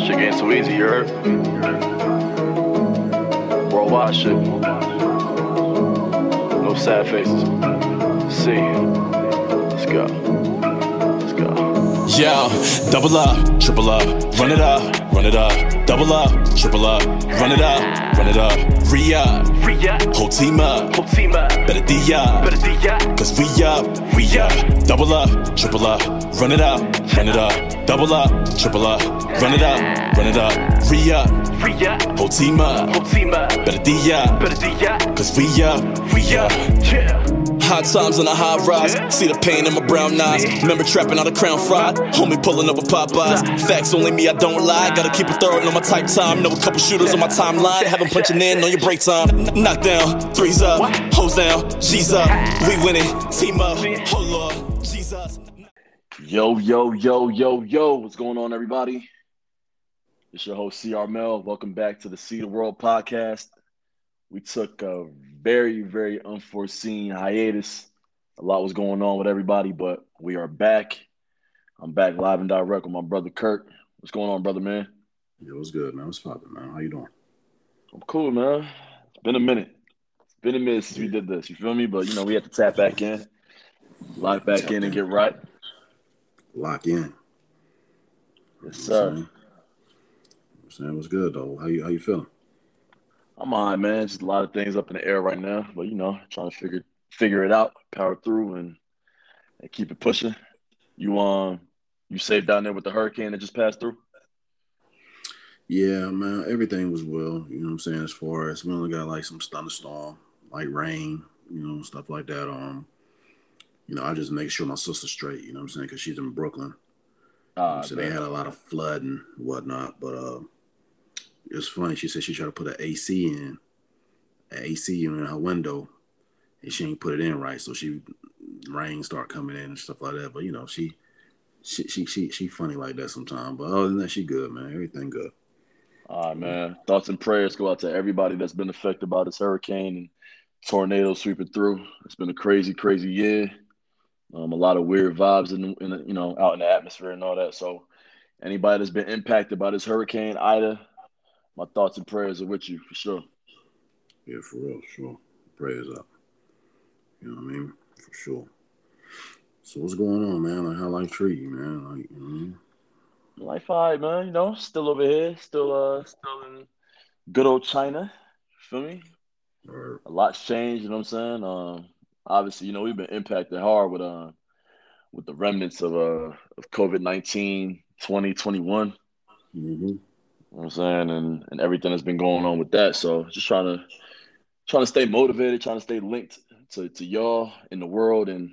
shit getting too easy, you heard? Worldwide shit. No sad faces. See. Let's go. Let's go. Yo, double up, triple up, run it up, run it up, double up, triple up, run it up, run it up, re up, re up, whole team up, Whole team up. better D up, Better D up. cause we up, we up, double up, triple up, run it up, run it up, double up, triple up, run it up, run it up, re up, Free up. whole team up, Whole team up. better D up, Better D up. cause we up, we up. Yeah. Hot times on the high rise. See the pain in my brown eyes. Remember trapping out a crown fried. Homie pulling up with Popeyes. Facts only me, I don't lie. Gotta keep it thorough on my tight time. Know a couple shooters on my timeline. Have them punching in on your break time. Knock down, threes up, hoes down, G's up. We winning, team up. Hold up, Jesus. Yo, yo, yo, yo, yo. What's going on, everybody? It's your host, CR Mel. Welcome back to the See the World podcast. We took a very, very unforeseen hiatus. A lot was going on with everybody, but we are back. I'm back live and direct with my brother Kurt. What's going on, brother, man? Yo, what's good, man? What's poppin', man? How you doing? I'm cool, man. It's been a minute. It's been a minute since we did this. You feel me? But, you know, we had to tap back in, lock back in, and get right. Lock in. Yes, sir. I'm saying? I'm saying what's good though. How you how you feeling? I'm all right, man. Just a lot of things up in the air right now, but you know, trying to figure figure it out, power through, and, and keep it pushing. You um, you safe down there with the hurricane that just passed through? Yeah, man. Everything was well. You know what I'm saying? As far as we only got like some thunderstorm, like rain, you know, stuff like that. Um, you know, I just make sure my sister's straight. You know what I'm saying? Because she's in Brooklyn. Ah, so they had a lot of flood and whatnot. But uh, it's funny. She said she tried to put an AC in, an AC unit in her window, and she ain't put it in right. So she rain start coming in and stuff like that. But you know, she she she she, she funny like that sometimes. But other than that, she good, man. Everything good. All right, man. Thoughts and prayers go out to everybody that's been affected by this hurricane and tornado sweeping through. It's been a crazy, crazy year. Um, a lot of weird vibes in, in you know out in the atmosphere and all that. So, anybody that's been impacted by this hurricane, Ida, my thoughts and prayers are with you for sure. Yeah, for real, sure. Prayers up. You know what I mean? For sure. So what's going on, man? Like how life treat you, man? Like, you know I mean? Life, all right, man. You know, still over here, still, uh, still in good old China. Feel me? Or A lot's changed. You know what I'm saying? Um, obviously, you know, we've been impacted hard with uh, with the remnants of uh of COVID 19 2021. mm-hmm. You know I'm saying? And and everything that's been going on with that. So just trying to trying to stay motivated, trying to stay linked to, to y'all in the world and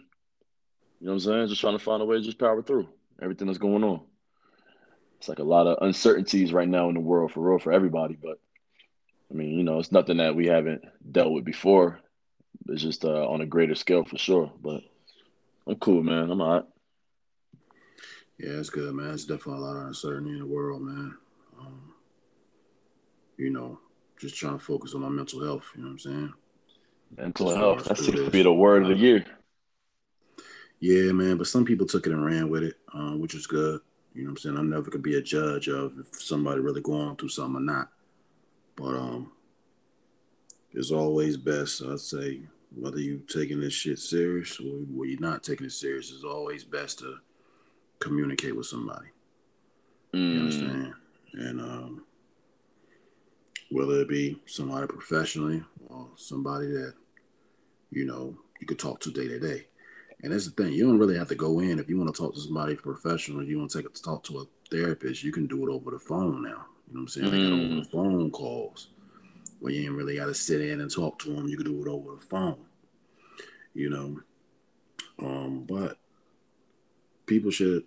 you know what I'm saying? Just trying to find a way to just power through everything that's going on. It's like a lot of uncertainties right now in the world for real for everybody, but I mean, you know, it's nothing that we haven't dealt with before. It's just uh, on a greater scale for sure. But I'm cool, man. I'm all right. Yeah, it's good, man. It's definitely a lot of uncertainty in the world, man. You know, just trying to focus on my mental health. You know what I'm saying? Mental health. That seems to be the word of the year. Yeah, man. But some people took it and ran with it, um, which is good. You know what I'm saying? I never could be a judge of if somebody really going through something or not. But um, it's always best, I'd say, whether you taking this shit serious or whether you're not taking it serious, it's always best to communicate with somebody. You Mm, understand? And um, whether it be somebody professionally or somebody that you know you could talk to day to day. And that's the thing. You don't really have to go in if you want to talk to somebody professional. You want to take a talk to a therapist. You can do it over the phone now. You know what I'm saying? They got over the phone calls where you ain't really got to sit in and talk to them. You can do it over the phone. You know, um, but people should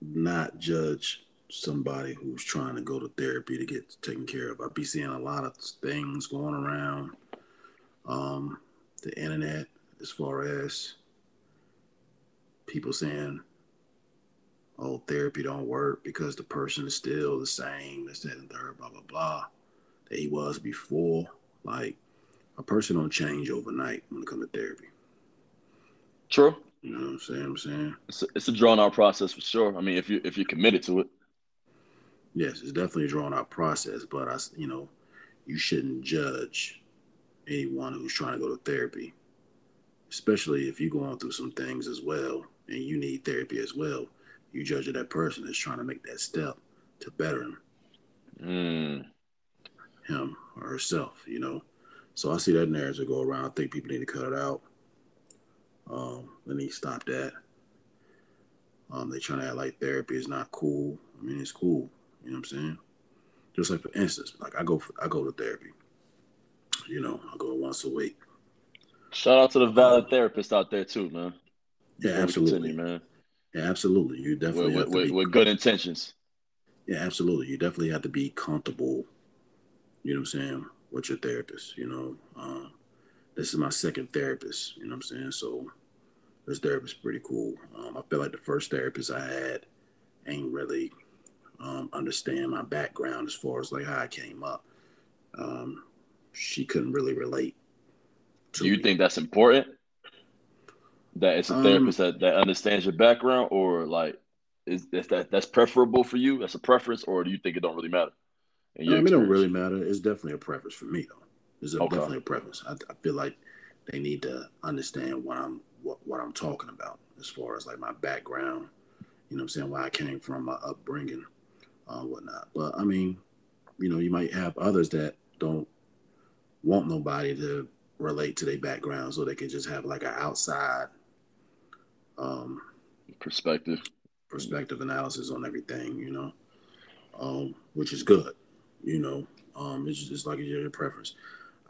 not judge somebody who's trying to go to therapy to get taken care of. I be seeing a lot of things going around um, the internet as far as people saying, "Oh, therapy don't work because the person is still the same, this, that, and third, blah blah blah, that he was before." Like, a person don't change overnight when it comes to therapy. True. You know what I'm saying? I'm saying It's a, it's a drawn out process for sure. I mean, if you if you're committed to it. Yes, it's definitely a drawn out process, but I, you know, you shouldn't judge anyone who's trying to go to therapy, especially if you're going through some things as well and you need therapy as well. You judge that person that's trying to make that step to better him, Mm. him or herself, you know. So I see that narrative go around. I think people need to cut it out. Um, they need to stop that. Um, they trying to act like therapy is not cool. I mean, it's cool. You know what I'm saying? Just like for instance, like I go for I go to therapy. You know, I go once a week. Shout out to the valid therapist out there too, man. Yeah, Before absolutely, continue, man. Yeah, absolutely. You definitely with, have to with, be. with good intentions. Yeah, absolutely. You definitely have to be comfortable. You know what I'm saying with your therapist. You know, um, this is my second therapist. You know what I'm saying? So this therapist is pretty cool. Um, I feel like the first therapist I had ain't really um, understand my background as far as like how I came up. Um, she couldn't really relate. To Do you me. think that's important? That it's a Um, therapist that, that understands your background, or like is, is that that's preferable for you? That's a preference, or do you think it don't really matter? Um, it don't really matter. It's definitely a preference for me, though. It's a, Okay. definitely a preference. I, I feel like they need to understand what I'm what, what I'm talking about as far as like my background. You know, what I'm saying where I came from, my upbringing, uh, whatnot. But I mean, you know, you might have others that don't want nobody to relate to their background, so they can just have like an outside um, Perspective. perspective analysis on everything, you know, um, which is good, you know. Um, it's just like your preference.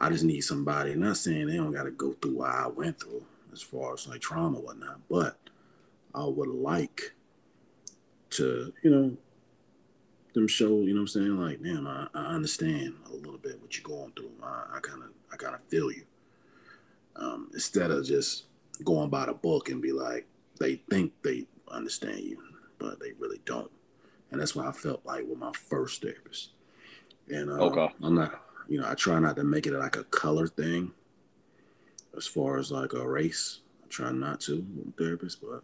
I just need somebody. Not saying they don't got to go through what I went through as far as like trauma, whatnot, but I would like to, you know, them show, you know what I'm saying? Like, damn, I, I understand a little bit what you're going through. I kind of, I kind of feel you. Um, instead of just going by the book and be like, they think they understand you, but they really don't. And that's what I felt like with my first therapist. And uh, Okay. I'm not, you know, I try not to make it like a color thing as far as like a race. I try not to with therapists, but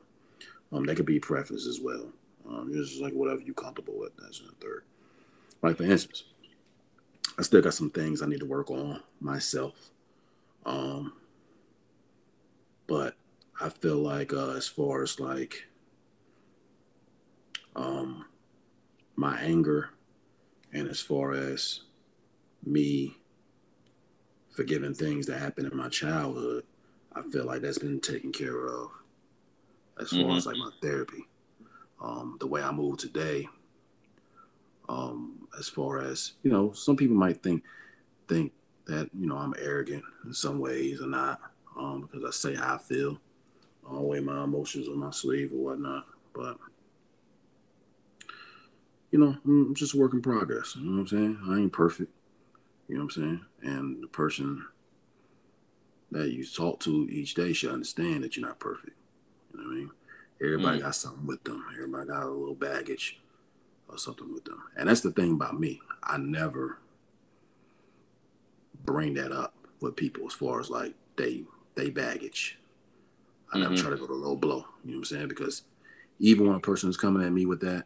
um, they could be preference as well. Um, it's just like whatever you comfortable with. That's in the third. Like for instance, I still got some things I need to work on myself. Um, but I feel like uh, as far as like um, my anger and as far as me forgiving things that happened in my childhood, I feel like that's been taken care of as far Mhm. as like my therapy. Um, the way I move today, um, as far as you know, some people might think think that you know I'm arrogant in some ways or not, um, because I say how I feel, I don't wear my emotions on my sleeve or whatnot. But you know, I'm just work in progress. You know what I'm saying? I ain't perfect. You know what I'm saying? And the person that you talk to each day should understand that you're not perfect. You know what I mean? Everybody Mm. got something with them. Everybody got a little baggage or something with them. And that's the thing about me. I never bring that up with people as far as like they they baggage. I never Mhm. try to go to low blow. You know what I'm saying? Because even when a person is coming at me with that,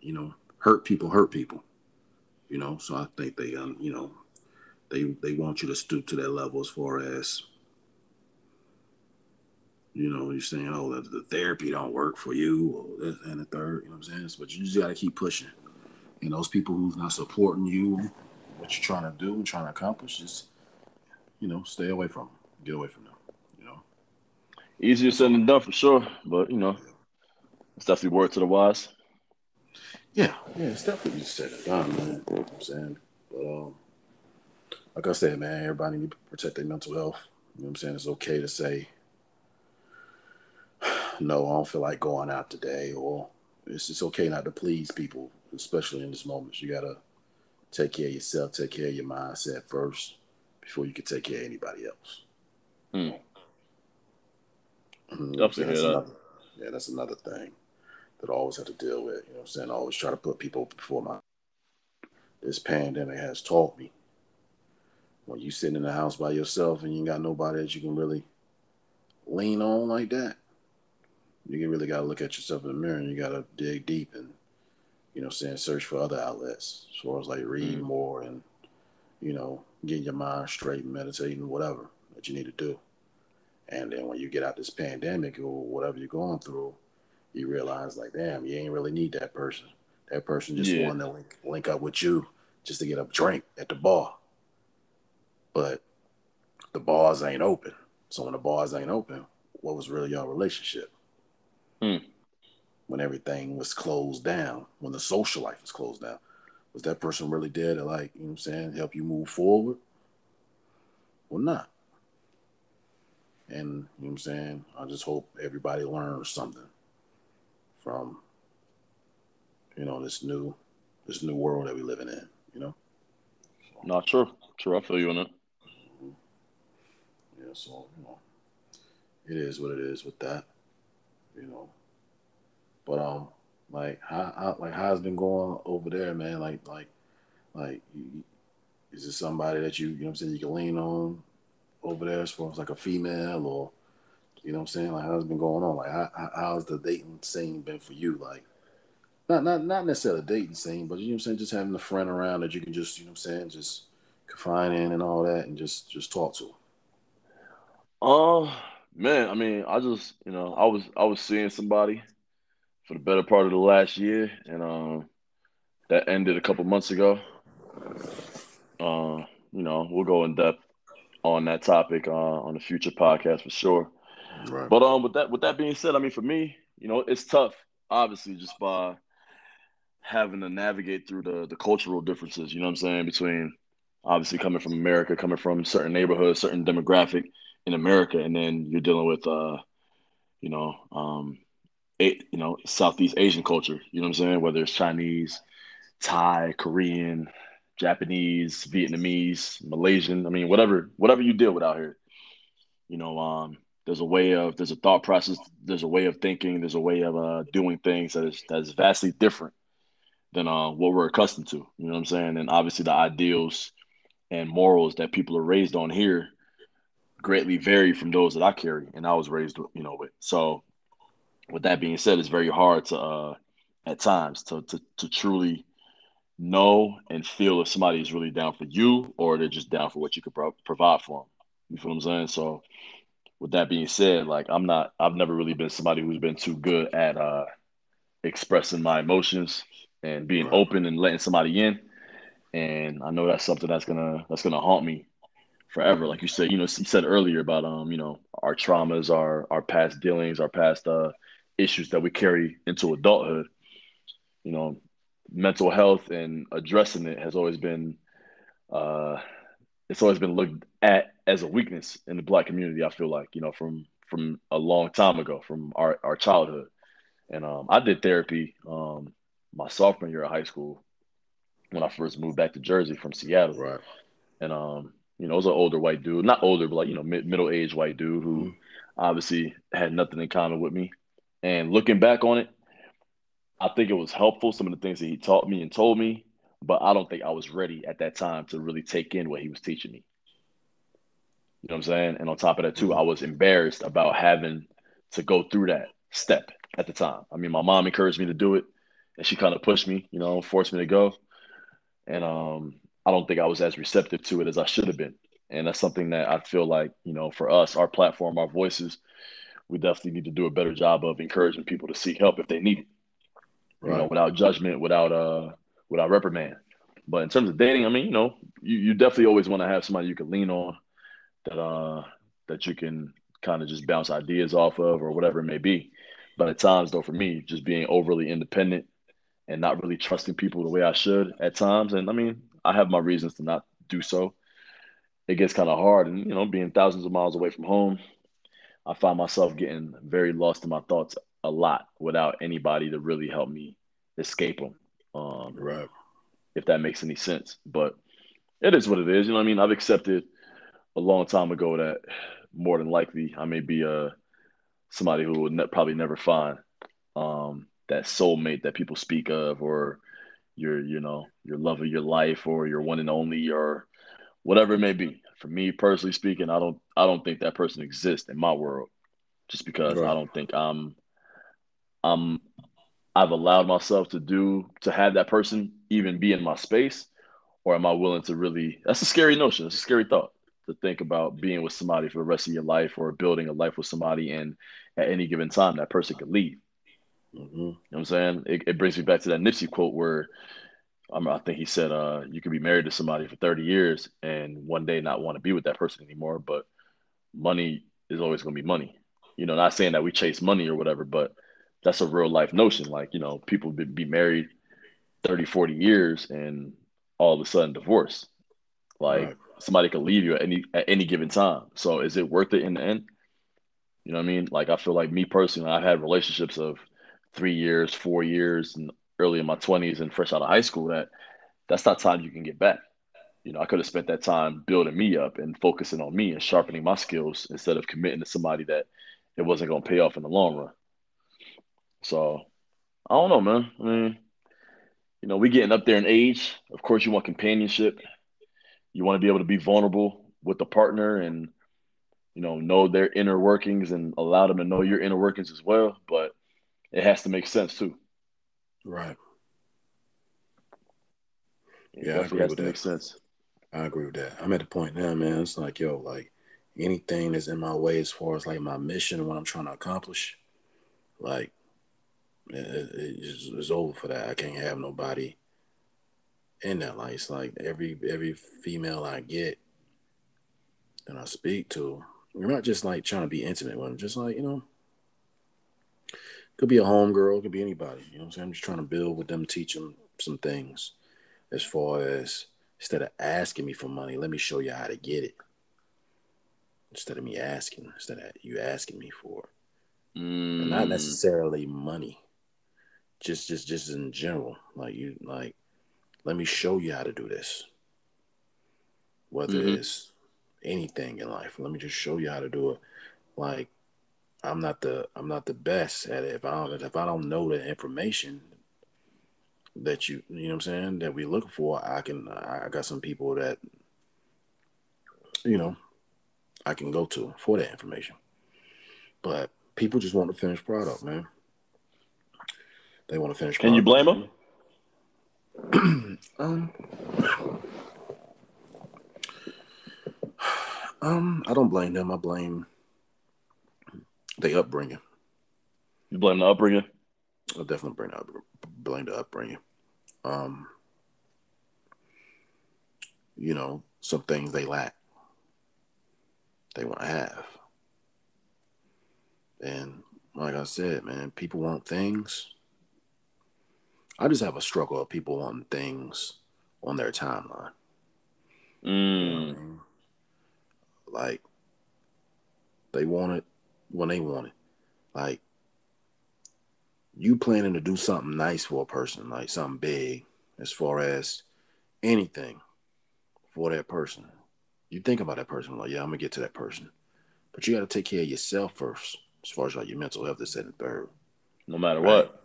you know, hurt people hurt people. You know, so I think they um, you know, they they want you to stoop to that level as far as you know, you're saying, oh, the, the therapy don't work for you, or this and the third, you know what I'm saying? But you just got to keep pushing. And those people who's not supporting you, what you're trying to do and trying to accomplish, just, you know, stay away from them. Get away from them, you know? Easier said than done for sure, but you know, it's definitely word to the wise. Yeah, yeah, it's definitely said and done, man. You know what I'm saying? But, um, like I said, man, everybody need to protect their mental health. You know what I'm saying? It's okay to say, no, I don't feel like going out today, or it's it's okay not to please people, especially in this moment. You gotta take care of yourself, take care of your mindset first before you can take care of anybody else. Hmm. You know what I'm Definitely saying? hear That's that. another, yeah, that's another thing that I always have to deal with. You know what I'm saying? I always try to put people before my this pandemic has taught me when you sitting in the house by yourself and you got nobody that you can really lean on like that, you really got to look at yourself in the mirror and you got to dig deep and, you know, saying search for other outlets as far as like read mm-hmm. more and, you know, getting your mind straight and meditating, whatever that you need to do. And then when you get out this pandemic or whatever you're going through, you realize like, damn, you ain't really need that person. That person just yeah. wanted to link, link up with you just to get a drink at the bar. But the bars ain't open. So when the bars ain't open, what was really your relationship? Hmm. When everything was closed down, when the social life was closed down, was that person really there to like, you know what I'm saying, help you move forward? Well, not. And you know what I'm saying? I just hope everybody learns something from you know this new this new world that we're living in. You know. Not true. True, I feel you on it. Mm-hmm. Yeah, so you know, it is what it is with that. You know, but um, like how, how like how's been going over there, man? Like like like, is it somebody that you you know what I'm saying you can lean on over there as far as like a female or you know what I'm saying? Like how's it been going on? Like how, how's the dating scene been for you? Like not not not necessarily dating scene, but you know what I'm saying, just having a friend around that you can just, you know what I'm saying, just confine in and all that and just just talk to. Oh man, I mean, I just you know, I was I was seeing somebody for the better part of the last year and um that ended a couple months ago. Uh, you know, we'll go in depth on that topic uh, on the future podcast for sure. Right. But um, with that with that being said, I mean, for me, you know, it's tough, obviously, just by having to navigate through the the cultural differences. You know what I'm saying between obviously coming from America, coming from certain neighborhoods, certain demographic in America, and then you're dealing with uh, you know, um, you know, Southeast Asian culture. You know what I'm saying? Whether it's Chinese, Thai, Korean, Japanese, Vietnamese, Malaysian. I mean, whatever whatever you deal with out here. You know, um, there's a way of there's a thought process, there's a way of thinking, there's a way of uh, doing things that is that is vastly different than uh, what we're accustomed to. You know what I'm saying? And obviously the ideals and morals that people are raised on here greatly vary from those that I carry and I was raised, you know, with. So with that being said, it's very hard to uh, at times to, to to truly know and feel if somebody is really down for you or they're just down for what you could pro- provide for them. You feel what I'm saying? So with that being said, like I'm not, I've never really been somebody who's been too good at uh, expressing my emotions and being open and letting somebody in. And I know that's something that's gonna that's gonna haunt me forever. Like you said, you know, you said earlier about um, you know, our traumas, our our past dealings, our past uh issues that we carry into adulthood. You know, mental health and addressing it has always been uh it's always been looked at as a weakness in the black community. I feel like you know from from a long time ago, from our our childhood, and um, I did therapy um, my sophomore year of high school when I first moved back to Jersey from Seattle. Right. And um, you know, it was an older white dude, not older, but like you know, mid- middle aged white dude who mm-hmm. obviously had nothing in common with me. And looking back on it, I think it was helpful some of the things that he taught me and told me but I don't think I was ready at that time to really take in what he was teaching me. You know what I'm saying? And on top of that, too, I was embarrassed about having to go through that step at the time. I mean, my mom encouraged me to do it, and she kind of pushed me, you know, forced me to go. And um, I don't think I was as receptive to it as I should have been. And that's something that I feel like, you know, for us, our platform, our voices, we definitely need to do a better job of encouraging people to seek help if they need it. Right. You know, without judgment, without uh without reprimand. But in terms of dating, I mean, you know, you, you definitely always want to have somebody you can lean on that uh that you can kind of just bounce ideas off of or whatever it may be. But at times though for me, just being overly independent and not really trusting people the way I should at times. And I mean, I have my reasons to not do so. It gets kind of hard and you know, being thousands of miles away from home, I find myself getting very lost in my thoughts a lot without anybody to really help me escape them. Um, right. If that makes any sense, but it is what it is. You know, what I mean, I've accepted a long time ago that more than likely I may be a uh, somebody who will ne- probably never find um, that soulmate that people speak of, or your you know your love of your life, or your one and only, or whatever it may be. For me personally speaking, I don't I don't think that person exists in my world, just because Right. I don't think I'm I'm I've allowed myself to do to have that person even be in my space, or am I willing to really? That's a scary notion. It's a scary thought to think about being with somebody for the rest of your life or building a life with somebody, and at any given time that person could leave. Mhm. You know what I'm saying? It, it brings me back to that Nipsey quote where um, I think he said, uh, you could be married to somebody for 30 years and one day not want to be with that person anymore, but money is always going to be money. You know, not saying that we chase money or whatever, but that's a real life notion. Like, you know, people be, be married 30, 40 years and all of a sudden divorce. Like Right. somebody could leave you at any at any given time. So is it worth it in the end? You know what I mean? Like I feel like me personally, I've had relationships of three years, four years, and early in my twenties and fresh out of high school. That that's not time you can get back. You know, I could have spent that time building me up and focusing on me and sharpening my skills instead of committing to somebody that it wasn't going to pay off in the long run. So I don't know, man. I mean, you know, we getting up there in age. Of course, you want companionship. You want to be able to be vulnerable with the partner and you know know their inner workings and allow them to know your inner workings as well. But it has to make sense too. Right. It Yeah, I agree has with to that. make sense. I agree with that. I'm at the point now, man. It's like, yo, like anything that's in my way as far as like my mission and what I'm trying to accomplish, like it, it, it's, it's over for that. I can't have nobody in that. Like it's like every every female I get and I speak to, you're not just like trying to be intimate with them, just like you know, could be a homegirl, could be anybody. You know what I'm saying? I'm just trying to build with them, teach them some things as far as instead of asking me for money, let me show you how to get it. Instead of me asking, instead of you asking me for it. And not Mm, necessarily money. Just just just in general. Like you like let me show you how to do this. Whether Mhm. it's anything in life. Let me just show you how to do it. Like I'm not the I'm not the best at it. If I don't if I don't know the information that you you know what I'm saying that we look for, I can I got some people that you know I can go to for that information. But people just want the finished product, man. They want to finish. Can you blame them? um, um, I don't blame them. I blame the upbringing. You blame the upbringing? I'll definitely bring up blame the upbringing. Um, you know, some things they lack, they want to have, and like I said, man, people want things. I just have a struggle of people wanting things on their timeline. You know I Mm, mean? Like they want it when they want it. Like you planning to do something nice for a person, like something big, as far as anything for that person. You think about that person, like, yeah, I'm gonna get to that person. But you gotta take care of yourself first, as far as like your mental health is second third. no matter Right. what.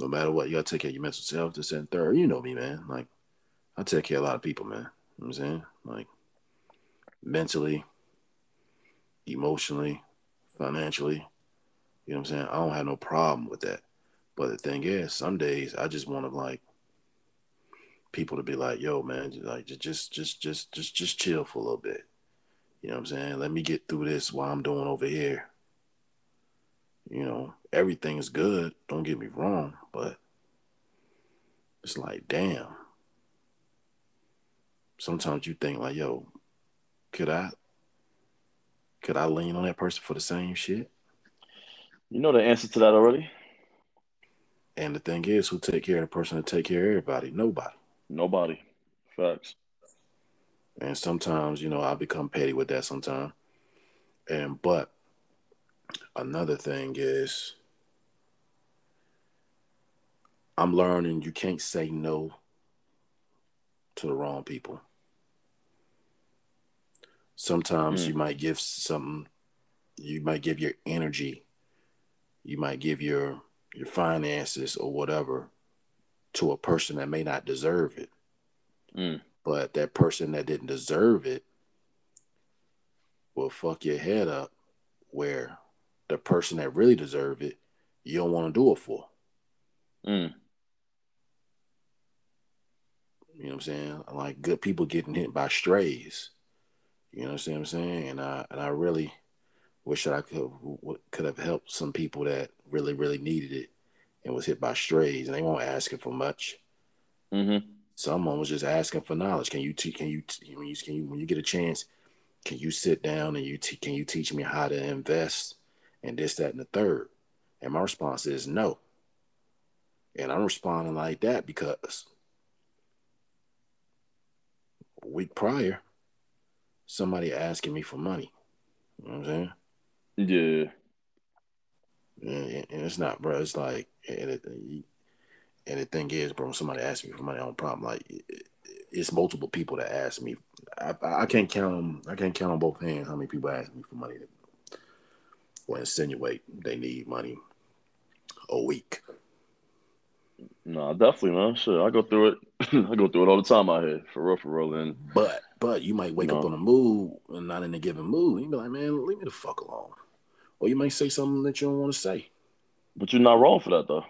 No matter what, you gotta take care of your mental health to second third. You know me, man. Like I take care of a lot of people, man. You know what I'm saying? Like mentally, emotionally, financially. You know what I'm saying? I don't have no problem with that. But the thing is, some days I just want to like people to be like, "Yo, man, just like just just just just just just chill for a little bit." You know what I'm saying? Let me get through this while I'm doing over here. You know, everything is good. Don't get me wrong, but it's like, damn. Sometimes you think like, "Yo, could I could I lean on that person for the same shit?" You know the answer to that already? And the thing is, who take care of the person that take care of everybody? Nobody. Nobody. Facts. And sometimes, you know, I become petty with that sometimes. And but another thing is I'm learning you can't say no to the wrong people. Sometimes Mm. you might give something you might give your energy, you might give your your finances or whatever to a person that may not deserve it. Mm. But that person that didn't deserve it will fuck your head up where the person that really deserve it, you don't want to do it for. Mm. You know what I'm saying? Like good people getting hit by strays. You know what I'm saying? And I and I really wish that I could could have helped some people that really really needed it and was hit by strays, and they weren't asking for much. Mm-hmm. Someone was just asking for knowledge. Can you te- can you when you can you when you get a chance, can you sit down and you te- can you teach me how to invest and this that and the third? And my response is no. And I'm responding like that because a week prior, somebody asking me for money. You know what I'm saying? Yeah. And, and it's not, bro. It's like, and, it, and the thing is, bro, when somebody asks me for money, I don't problem. Like, it, it's multiple people that ask me. I, I can't count them. I can't count on both hands how many people ask me for money or insinuate they need money a week. No, definitely, man. Sure, I go through it. I go through it all the time out here, for real, for real. And but, but you might wake no. up on a mood and not in a given mood. You be like, man, leave me the fuck alone. Or you might say something that you don't want to say. But you're not wrong for that, though.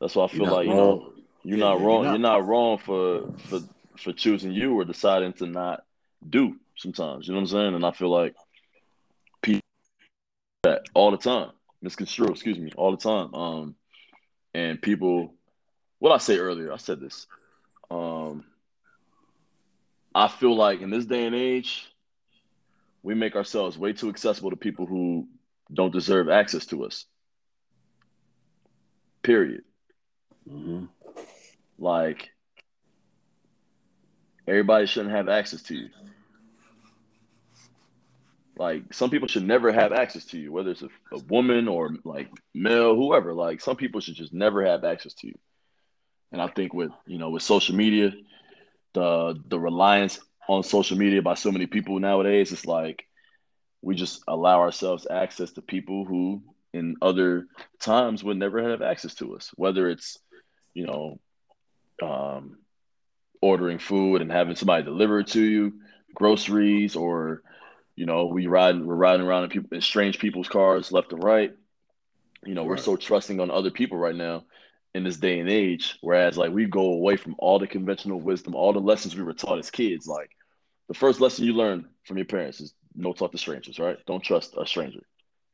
That's why I feel like you know you're yeah, not wrong. You're not. you're not wrong for for for choosing you or deciding to not do sometimes. You know what I'm saying? And I feel like people that all the time misconstrue. Excuse me, all the time. Um, and people, what I say earlier, I said this. Um, I feel like in this day and age, we make ourselves way too accessible to people who don't deserve access to us. Period. Mm-hmm. Like, everybody shouldn't have access to you. Like, some people should never have access to you, whether it's a, a woman or like male, whoever. Like, some people should just never have access to you. And I think with you know with social media, the the reliance on social media by so many people nowadays, it's like we just allow ourselves access to people who in other times would never have access to us, whether it's, you know, um, ordering food and having somebody deliver it to you, groceries, or, you know, we ride, we're riding around in, people, in strange people's cars left and right. You know, right. we're so trusting on other people right now in this day and age. Whereas, like, we go away from all the conventional wisdom, all the lessons we were taught as kids. Like, the first lesson you learn from your parents is no talk to strangers, right? Don't trust a stranger.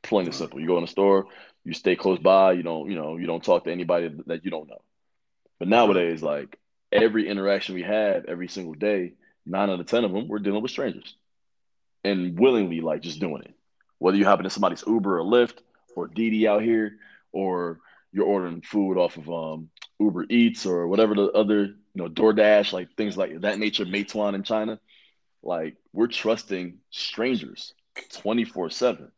Plain and simple. You go in the store, you stay close by. You don't, you know, you don't talk to anybody that you don't know. But nowadays, like every interaction we have every single day, nine out of ten of them, we're dealing with strangers, and willingly like just doing it. Whether you happen to somebody's Uber or Lyft or Didi out here, or you're ordering food off of um, Uber Eats or whatever the other, you know, DoorDash, like things like that nature, Meituan in China. Like we're trusting strangers 24 7.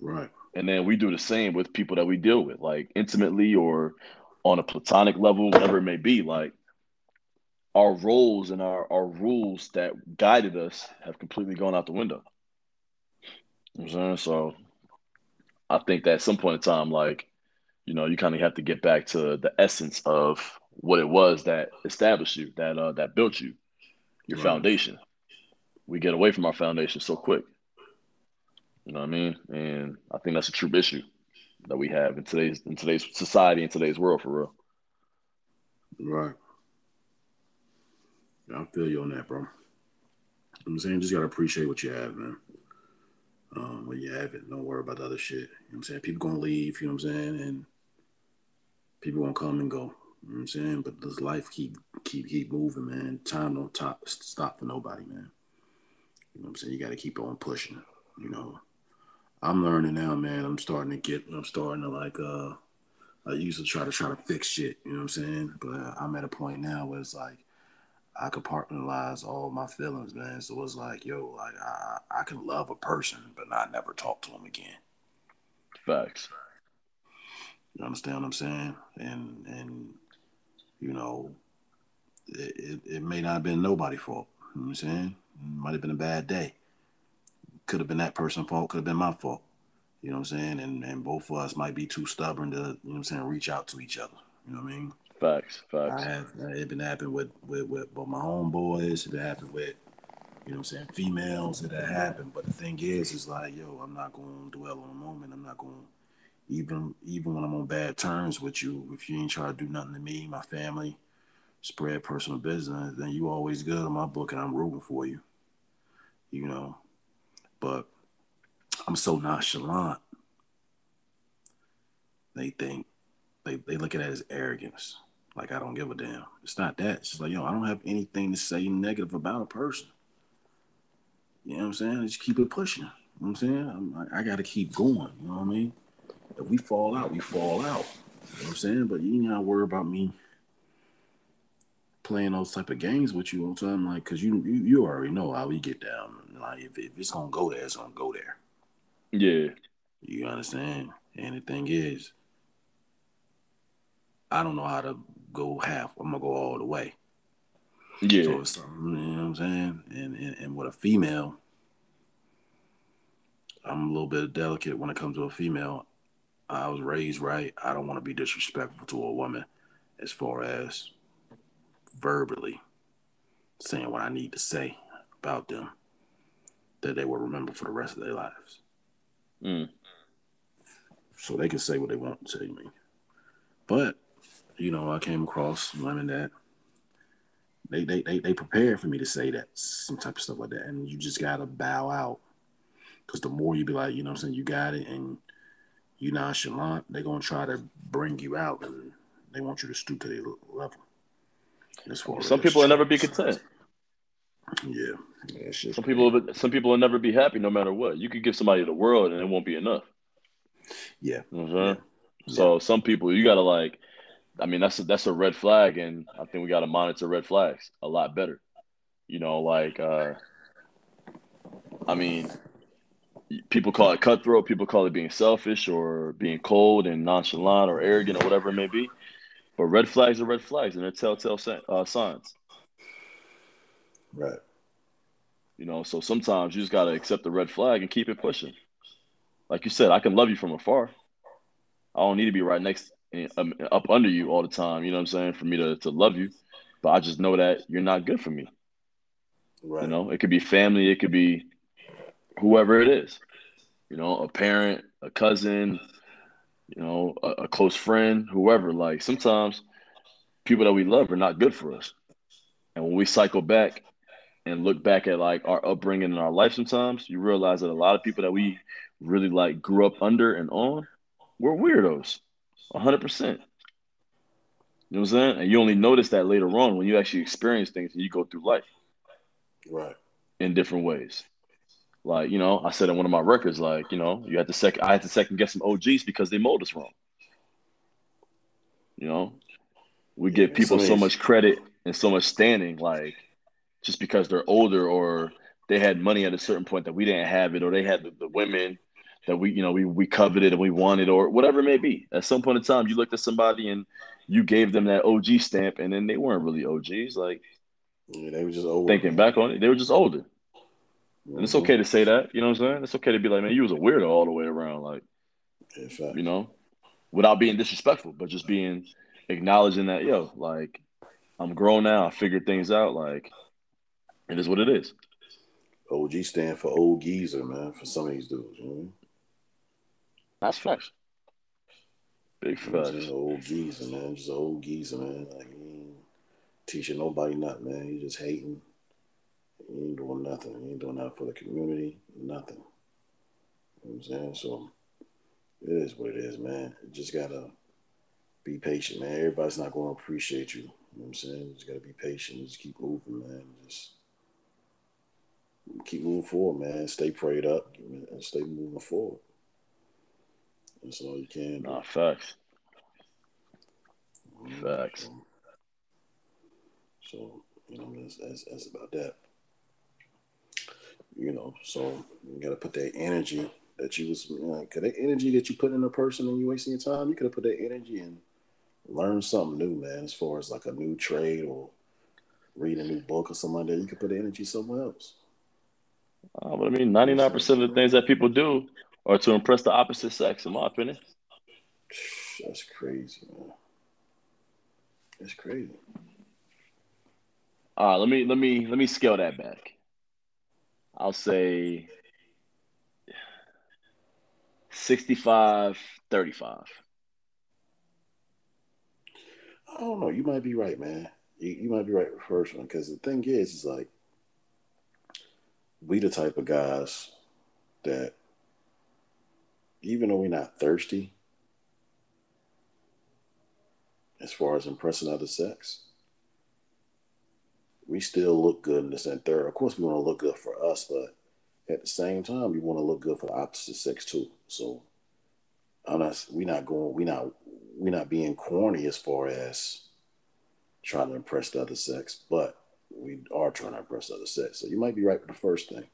Right. And then we do the same with people that we deal with, like intimately or on a platonic level, whatever it may be. Like our roles and our, our rules that guided us have completely gone out the window. You know I'm saying? So I think that at some point in time, like, you know, you kind of have to get back to the essence of what it was that established you, that uh, that built you, your right. foundation we get away from our foundation so quick. You know what I mean? And I think that's a true issue that we have in today's in today's society in today's world for real. Right. Yeah, I feel you on that, bro. I'm saying just gotta appreciate what you have, man. Um, when you have it, don't worry about the other shit. You know what I'm saying? People gonna leave, you know what I'm saying? And people gonna come and go. You know what I'm saying? But this life keep keep keep moving, man. Time don't top, stop for nobody, man. You know what I'm saying? You got to keep on pushing. You know, I'm learning now, man. I'm starting to get. I'm starting to like. uh I used to try to try to fix shit. You know what I'm saying? But I'm at a point now where it's like I compartmentalize all my feelings, man. So it's like, yo, like I I can love a person, but not never talk to them again. Facts. You understand what I'm saying? And and you know, it, it, it may not have been nobody's fault. You know what I'm saying? Might have been a bad day. Could have been that person's fault, could have been my fault. You know what I'm saying? And and both of us might be too stubborn to, you know what I'm saying, reach out to each other. You know what I mean? Facts, facts. I have it been happening with with with, with my homeboys. It happened with you know what I'm saying females. It happened. But the thing is, is like yo, I'm not going to dwell on the moment. I'm not going even even when I'm on bad terms with you. If you ain't trying to do nothing to me, my family, spread personal business, then you always good in my book, and I'm rooting for you. You know, but I'm so nonchalant. They think they they look at it as arrogance. Like I don't give a damn. It's not that. It's just like yo, I don't have anything to say negative about a person. You know what I'm saying? Just keep it pushing. You know what I'm saying? I'm, I, I got to keep going. You know what I mean? If we fall out, we fall out. You know what I'm saying? But you ain't got to worry about me playing those type of games with you all the time, like, cause you you, you already know how we get down. Like, if, if it's gonna go there, it's gonna go there. Yeah. You understand? And the thing is, I don't know how to go half. I'm gonna go all the way. Yeah. So it's something, you know what I'm saying? And, and and with a female, I'm a little bit delicate when it comes to a female. I was raised right. I don't want to be disrespectful to a woman as far as verbally saying what I need to say about them that they will remember for the rest of their lives. Mm. So they can say what they want to say to me. But, you know, I came across women that they they they, they prepared for me to say that some type of stuff like that. And you just gotta bow out. Cause the more you be like, you know what I'm saying, you got it and you nonchalant, they're gonna try to bring you out and they want you to stoop to their level. As far Some as- people will never be content. Yeah. yeah Some people, will- some people will never be happy no matter what. You could give somebody the world and it won't be enough. Yeah. You know what I'm saying? So some people, you gotta like, I mean, that's a, that's a red flag, and I think we gotta monitor red flags a lot better. You know, like, uh, I mean, people call it cutthroat, people call it being selfish or being cold and nonchalant or arrogant or whatever it may be. But red flags are red flags, and they're telltale uh, signs. Right. You know, so sometimes you just gotta accept the red flag and keep it pushing. Like you said, I can love you from afar. I don't need to be right next, um, up under you all the time. You know what I'm saying? For me to to love you, but I just know that you're not good for me. Right. You know, it could be family, it could be whoever it is. You know, a parent, a cousin, you know, a, a close friend, whoever. Like sometimes people that we love are not good for us. And when we cycle back and look back at like our upbringing in our life sometimes, you realize that a lot of people that we really like grew up under and on were weirdos. hundred percent. You know what I'm saying? And you only notice that later on when you actually experience things and you go through life Right. in different ways. Like, you know, I said in one of my records, like, you know, you had to second I had to second guess some OGs because they mold us wrong. You know? We give people so much credit and so much standing, like just because they're older or they had money at a certain point that we didn't have it, or they had the, the women that we, you know, we we coveted and we wanted, or whatever it may be. At some point in time, you looked at somebody and you gave them that OG stamp, and then they weren't really OGs. Like Yeah, they were just old. thinking back on it, they were just older. And it's okay to say that, you know what I'm saying? It's okay to be like, man, you was a weirdo all the way around, like, fact. you know, without being disrespectful, but just being acknowledging that, yo, like, I'm grown now, I figured things out, like, it is what it is. OG stand for old geezer, man, for some of these dudes. You know? That's facts. Big You know what facts. saying? Old geezer, man. Just an old geezer, man. Like he ain't teaching nobody nothing, man. He just hating. He ain't doing nothing. He ain't doing nothing for the community. Nothing. You know what I'm saying? So it is what it is, man. You just gotta be patient, man. Everybody's not gonna appreciate you. You know what I'm saying? You just gotta be patient. Just keep moving, man. Just keep moving forward, man. Stay prayed up and stay moving forward. That's all you can do. Nah, facts. Mhm. Facts. So, so, you know, that's, that's that's about that. You know, so you gotta put that energy that you was, like, that energy that you put in a person and you wasting your time, you could have put that energy and learn something new, man. As far as like a new trade or read a new book or something like that, you could put the energy somewhere else. Uh, but I mean, 99% of the things that people do are to impress the opposite sex, in my opinion. That's crazy, man. It's crazy. All right, let me let me let me scale that back. I'll say 65 35. I don't know. You might be right, man. You, you might be right with the first one because the thing is, is like we the type of guys that even though we're not thirsty as far as impressing other sex, we still look good in this and third. Of course, we want to look good for us, but at the same time, you want to look good for the opposite sex too. So, I'm not. We not going. We're not. We're not being corny as far as trying to impress the other sex, but we are trying to impress the other sex. So you might be right with the first thing.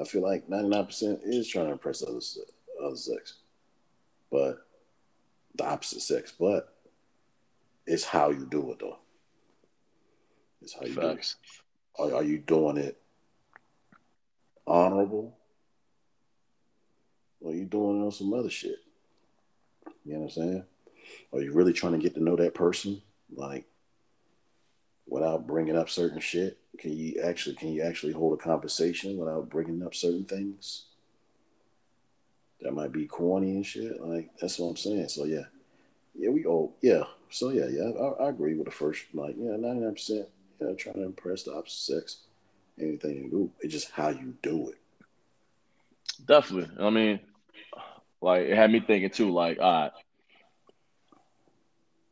I feel like 99% is trying to impress the other, other sex, but the opposite sex. But it's how you do it, though. It's how you Facts. do it. Are, are you doing it honorable? Or are you doing it on some other shit? You know what I'm saying? Are you really trying to get to know that person? Like, without bringing up certain shit? Can you actually can you actually hold a conversation without bringing up certain things? That might be corny and shit. Like that's what I'm saying. So yeah, yeah, we all yeah. So yeah, yeah, I, I agree with the first like yeah, ninety nine percent. Yeah, trying to impress the opposite sex. Anything you do, it's just how you do it. Definitely. I mean, like it had me thinking too. Like, all right,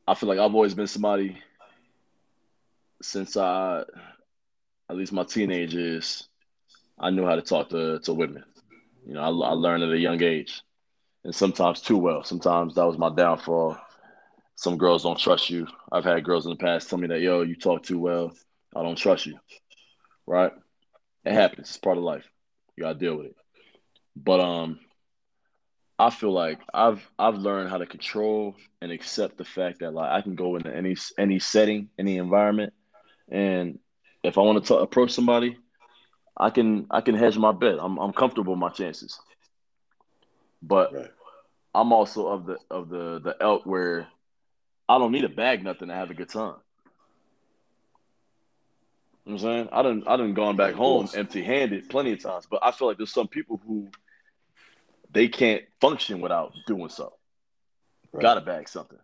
I feel like I've always been somebody since I, at least my teenage years, I knew how to talk to, to women. You know, I, I learned at a young age, and sometimes too well. Sometimes that was my downfall. Some girls don't trust you. I've had girls in the past tell me that, yo, you talk too well. I don't trust you. Right? It happens. It's part of life. You gotta deal with it. But um, I feel like I've I've learned how to control and accept the fact that like I can go into any any setting, any environment, and if I want to approach somebody, I can I can hedge my bet. I'm I'm comfortable with my chances. But right. I'm also of the of the the elk where I don't need a bag nothing to have a good time. You know what I'm saying? I didn't I didn't gone back home empty handed plenty of times, but I feel like there's some people who they can't function without doing so. Right. Gotta bag something.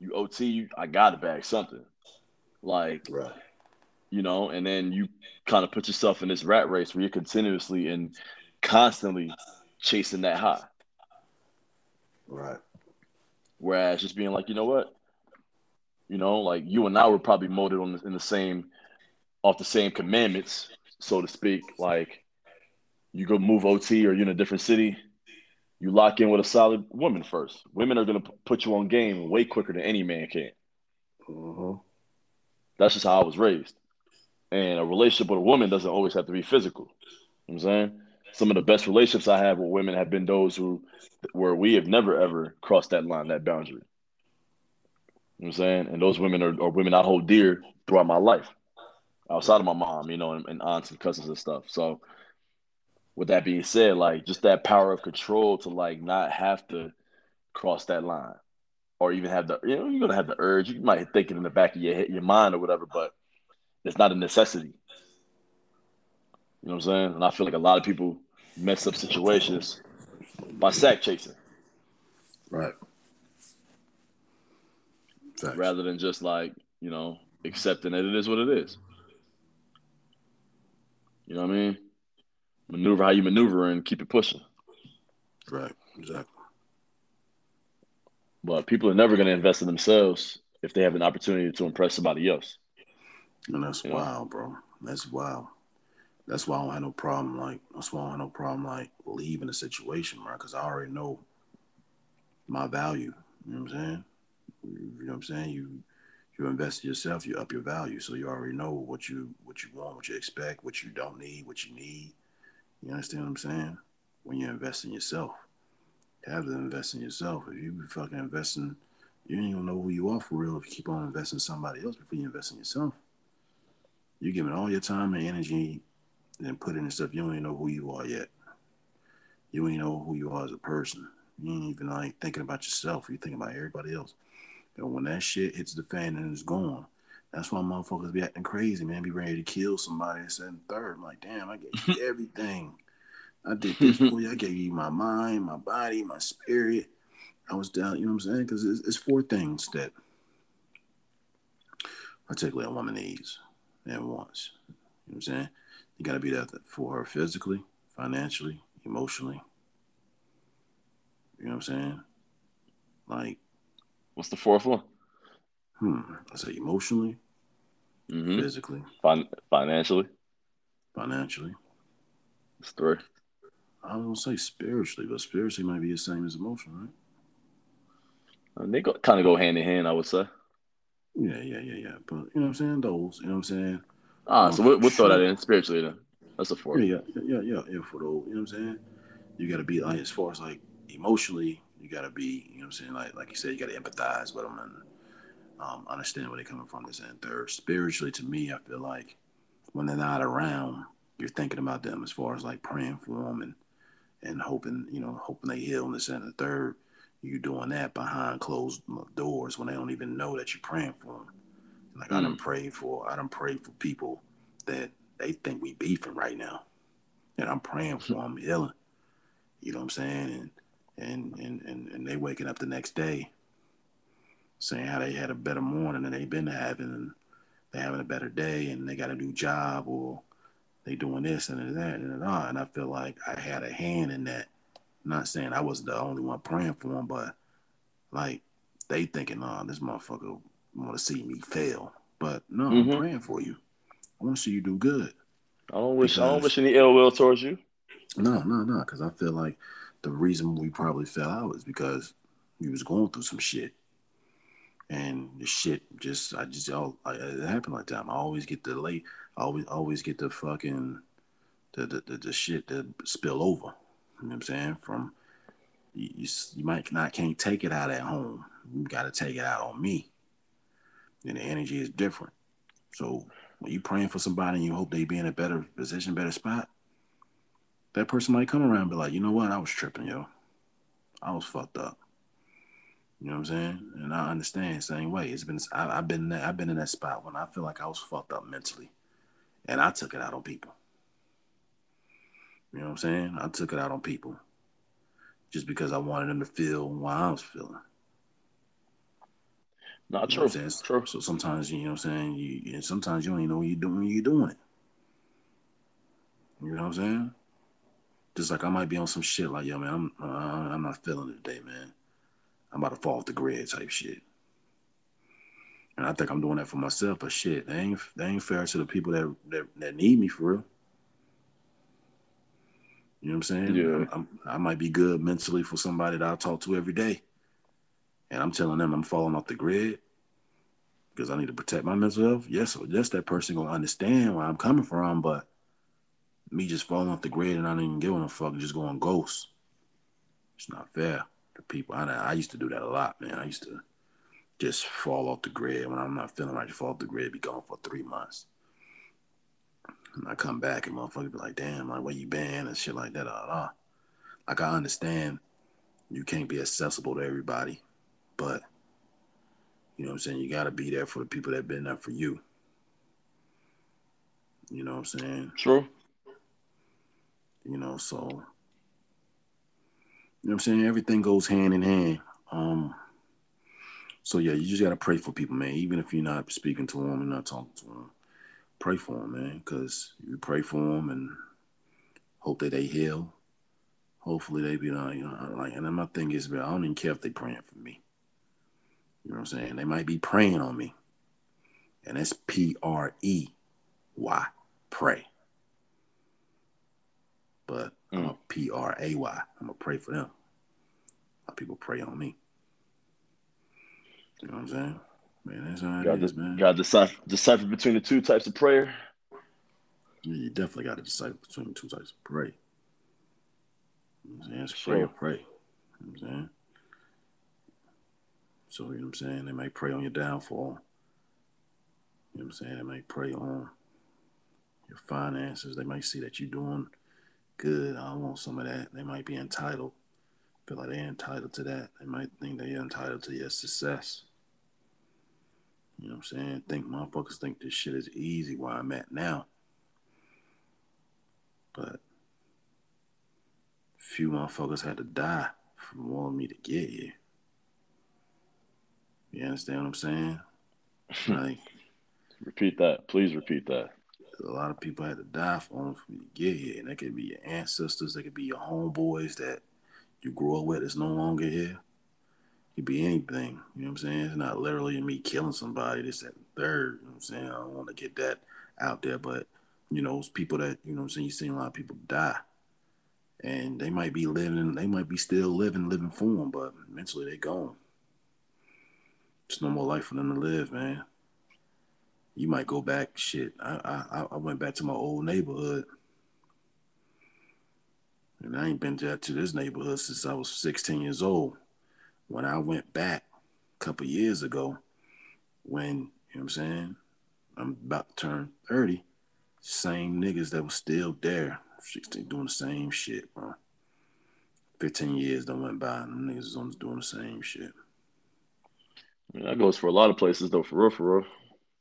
You OT, you, I gotta bag something. Like, right. you know, and then you kind of put yourself in this rat race where you're continuously and constantly chasing that high. Right. Whereas just being like, you know what, you know, like you and I were probably molded on the, in the same, off the same commandments, so to speak. Like, you go move OT or you're in a different city, you lock in with a solid woman first. Women are gonna put you on game way quicker than any man can. Uh-huh. That's just how I was raised. And a relationship with a woman doesn't always have to be physical. You know what I'm saying? Some of the best relationships I have with women have been those who where we have never ever crossed that line, that boundary. You know what I'm saying? And those women are, are, women I hold dear throughout my life. Outside of my mom, you know, and, and aunts and cousins and stuff. So with that being said, like just that power of control to like not have to cross that line or even have the you know you're gonna have the urge. You might think it in the back of your head, your mind or whatever, but it's not a necessity. You know what I'm saying? And I feel like a lot of people mess up situations by sack chasing. Right. Facts. Rather than just like, you know, accepting that it is what it is. You know what I mean? Maneuver how you maneuver and keep it pushing. Right, exactly. But people are never going to invest in themselves if they have an opportunity to impress somebody else. And that's you wild, know? bro. That's wild. That's why I don't have no problem. Like that's why I don't have no problem like leaving the situation, bro. Because I already know my value. You know what I'm saying? You know what I'm saying? You you invest in yourself, you up your value, so you already know what you what you want, what you expect, what you don't need, what you need. You understand what I'm saying? When you invest in yourself have to invest in yourself. If you be fucking investing, you ain't gonna know who you are for real if you keep on investing in somebody else before you invest in yourself. You're giving all your time and energy and put in stuff you don't even know who you are yet. You don't even know who you are as a person. You ain't even like thinking about yourself. You're thinking about everybody else. And when that shit hits the fan and it's gone, that's why motherfuckers be acting crazy, man. Be ready to kill somebody and second, third. I'm like, damn, I gave you everything. I did this for you. I gave you my mind, my body, my spirit. I was down, you know what I'm saying? Because it's, it's four things that particularly a woman needs and wants. You know what I'm saying? You got to be there for her physically, financially, emotionally. You know what I'm saying? Like, what's the fourth one? Hmm. I say emotionally, mm-hmm. physically, fin- financially, financially. It's three. I gonna say spiritually, but spiritually might be the same as emotion, right? And uh, they go, kind of go hand in hand, I would say. Yeah, yeah, yeah, yeah. But you know what I'm saying? Those, you know what I'm saying? Ah, um, so we'll, we'll throw that in spiritually then. That's a four. Yeah, yeah, yeah, yeah, yeah. For those, you know what I'm saying? You got to be like as far as like emotionally, you got to be, you know what I'm saying? Like, like you said, you got to empathize with them and um, understand where they're coming from. This and third, spiritually, to me, I feel like when they're not around, you're thinking about them as far as like praying for them and and hoping, you know, hoping they heal. And this and the third, you doing that behind closed doors when they don't even know that you're praying for them. Like mm. I done prayed for, I don't pray for people that they think we beefing right now, and I'm praying for them healing. You know what I'm saying? And and and and, and they waking up the next day saying how they had a better morning than they've been having, and they having a better day, and they got a new job, or they doing this and that and that. And I feel like I had a hand in that. I'm not saying I was the only one praying for them, but like they thinking, oh, this motherfucker want to see me fail. But no, mm-hmm. I'm praying for you. I want to see you do good. I don't wish because, I don't wish any ill will towards you. No, no, no. Because I feel like the reason we probably fell out is because you was going through some shit, and the shit just I just all it happened like that. I always get the late. I always always get the fucking the the, the, the shit that spill over. You know what I'm saying? From you, you, you might not can't take it out at home. You got to take it out on me. And the energy is different. So when you praying for somebody and you hope they be in a better position, better spot, that person might come around and be like, you know what, I was tripping, yo. I was fucked up. You know what I'm saying? And I understand same way. It's been I, have been I've been in that spot when I feel like I was fucked up mentally, and I took it out on people. You know what I'm saying? I took it out on people just because I wanted them to feel what I was feeling. Not true. true. So sometimes you know what I'm saying. You sometimes you don't even know what you're doing you're doing it. You know what I'm saying? Just like I might be on some shit like, yo, man, I'm uh, I'm not feeling it today, man. I'm about to fall off the grid type shit. And I think I'm doing that for myself, but shit, they ain't they ain't fair to the people that that, that need me for real. You know what I'm saying? Yeah. I'm, i might be good mentally for somebody that I talk to every day, and I'm telling them I'm falling off the grid because I need to protect my mental health. Yes, yes, that person gonna understand where I'm coming from, but me just falling off the grid and I don't even giving a fuck, just going ghost. It's not fair to people. I, I used to do that a lot, man. I used to just fall off the grid when I'm not feeling right. to fall off the grid, be gone for three months. And I come back and motherfucker be like, damn, like where you been and shit like that. Uh, Like I understand you can't be accessible to everybody, but you know what I'm saying? You gotta be there for the people that been there for you. You know what I'm saying? True. You know, so you know what I'm saying? Everything goes hand in hand. Um so yeah, you just gotta pray for people, man. Even if you're not speaking to them, you're not talking to them pray for them, man, because you pray for them and hope that they heal. Hopefully they be like, you know, like, and then my thing is, man, I don't even care if they praying for me. You know what I'm saying? They might be praying on me, and that's P R E Y, pray. But mm. I'm a P R A Y. I'm gonna pray for them. A lot of people pray on me. You know what I'm saying? Man, that's how it got is, man. Got to decipher, decipher between the two types of prayer. Yeah, you definitely got to decipher between the two types of prayer. You know what I'm saying? It's sure. pray or pray. You know what I'm saying? So, you know what I'm saying? They may pray on your downfall. You know what I'm saying? They may pray on your finances. They might see that you're doing good. I want some of that. They might be entitled. Feel like they're entitled to that. They might think they're entitled to your success. You know what I'm saying? Think motherfuckers think this shit is easy where I'm at now. But few motherfuckers had to die for wanting me to get here. You understand what I'm saying? like repeat that. Please repeat that. A lot of people had to die for, for me to get here. And that could be your ancestors, that could be your homeboys that you grew up with that's no longer here. It could be anything. You know what I'm saying? It's not literally me killing somebody, this, that, and third. You know what I'm saying? I don't want to get that out there, but you know, it's people that, you know what I'm saying, you've seen a lot of people die. And they might be living, they might be still living, living for them, but mentally they're gone. No more life for them to live, man. You might go back, shit. I I I went back to my old neighborhood. And I ain't been to, to this neighborhood since I was 16 years old. When I went back a couple years ago, when, you know what I'm saying? I'm about to turn 30 same niggas that was still there, 16, doing the same shit, bro. 15 years done went by, and them niggas on doing the same shit. Yeah, that goes for a lot of places, though, for real, for real.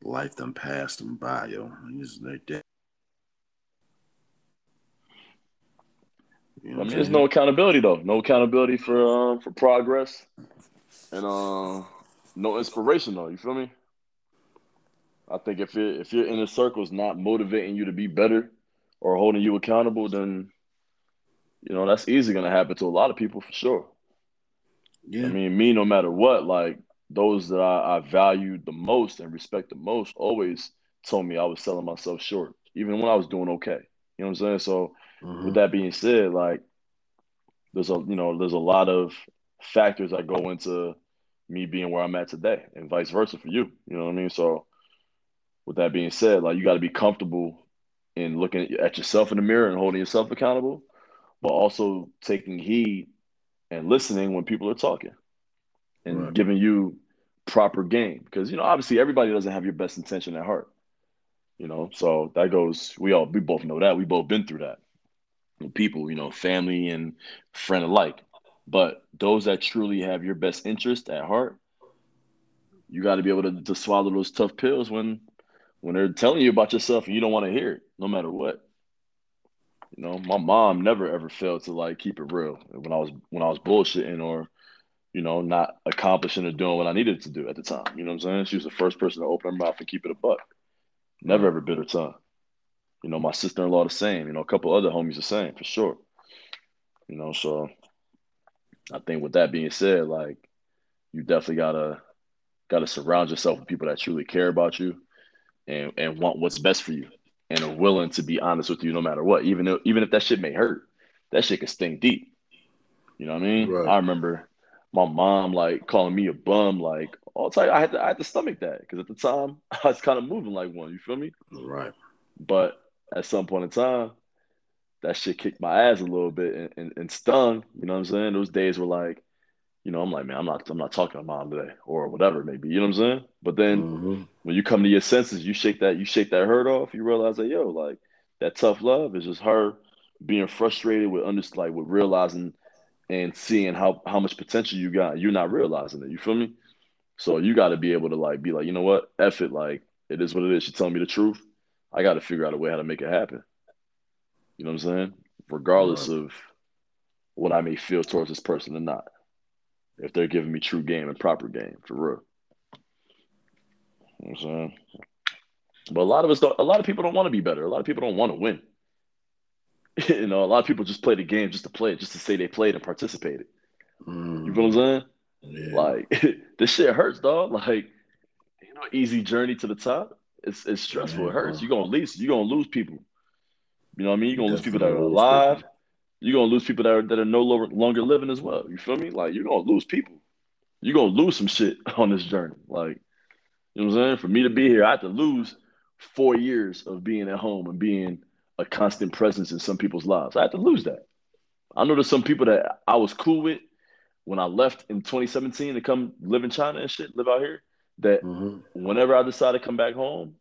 Life done passed them by, yo. Like that. You know I mean, there's no accountability though. No accountability for um, for progress, and uh, no inspiration though. You feel me? I think if it, if your inner circle is not motivating you to be better or holding you accountable, then you know that's easy going to happen to a lot of people for sure. Yeah. I mean, me, no matter what, like those that I, I valued the most and respect the most, always told me I was selling myself short, even when I was doing okay. You know what I'm saying? So, mm-hmm. with that being said, like there's a you know there's a lot of factors that go into me being where I'm at today, and vice versa for you. You know what I mean? So with that being said, like you got to be comfortable in looking at yourself in the mirror and holding yourself accountable, but also taking heed and listening when people are talking and right. giving you proper game. Because you know, obviously, everybody doesn't have your best intention at heart. You know, so that goes. We all we both know that. We both been through that. People, you know, family and friend alike. But those that truly have your best interest at heart, you got to be able to, to swallow those tough pills when when they're telling you about yourself and you don't want to hear it, no matter what. You know, my mom never ever failed to like keep it real when I was when I was bullshitting or, you know, not accomplishing or doing what I needed to do at the time. You know what I'm saying? She was the first person to open her mouth and keep it a buck. Never ever bit her tongue. You know, my sister in law the same. You know, a couple other homies the same for sure. You know, so I think with that being said, like you definitely gotta gotta surround yourself with people that truly care about you and, and want what's best for you and are willing to be honest with you no matter what. Even if, even if that shit may hurt, that shit can sting deep. You know what I mean? Right. I remember my mom like calling me a bum, like all time. I had to I had to stomach that because at the time I was kind of moving like one. You feel me? Right. But at some point in time, that shit kicked my ass a little bit and, and, and stung. You know what I'm saying? Those days were like, you know, I'm like, man, I'm not, I'm not talking to mom today or whatever, maybe. You know what I'm saying? But then mm-hmm. when you come to your senses, you shake that, you shake that hurt off. You realize that, yo, like that tough love is just her being frustrated with under, like with realizing and seeing how how much potential you got. You're not realizing it. You feel me? So you got to be able to like be like, you know what, F it. Like it is what it is. She telling me the truth. I got to figure out a way how to make it happen. You know what I'm saying? Regardless right. of what I may feel towards this person or not if they're giving me true game and proper game for real. You know I'm saying? But a lot of us don't, a lot of people don't want to be better. A lot of people don't want to win. you know, a lot of people just play the game just to play it, just to say they played and participated. Mm. You feel what I'm saying? Yeah. Like this shit hurts, dog. Like, you know, easy journey to the top. It's it's stressful. Yeah, it hurts. You're gonna lose. You're gonna lose people. You know what I mean? You're gonna lose people that are alive you're gonna lose people that are that are no longer living as well. You feel me? Like you're gonna lose people. You're gonna lose some shit on this journey. Like, you know what I'm saying? For me to be here, I have to lose four years of being at home and being a constant presence in some people's lives. I had to lose that. I know there's some people that I was cool with when I left in 2017 to come live in China and shit, live out here. That mm-hmm. whenever I decide to come back home,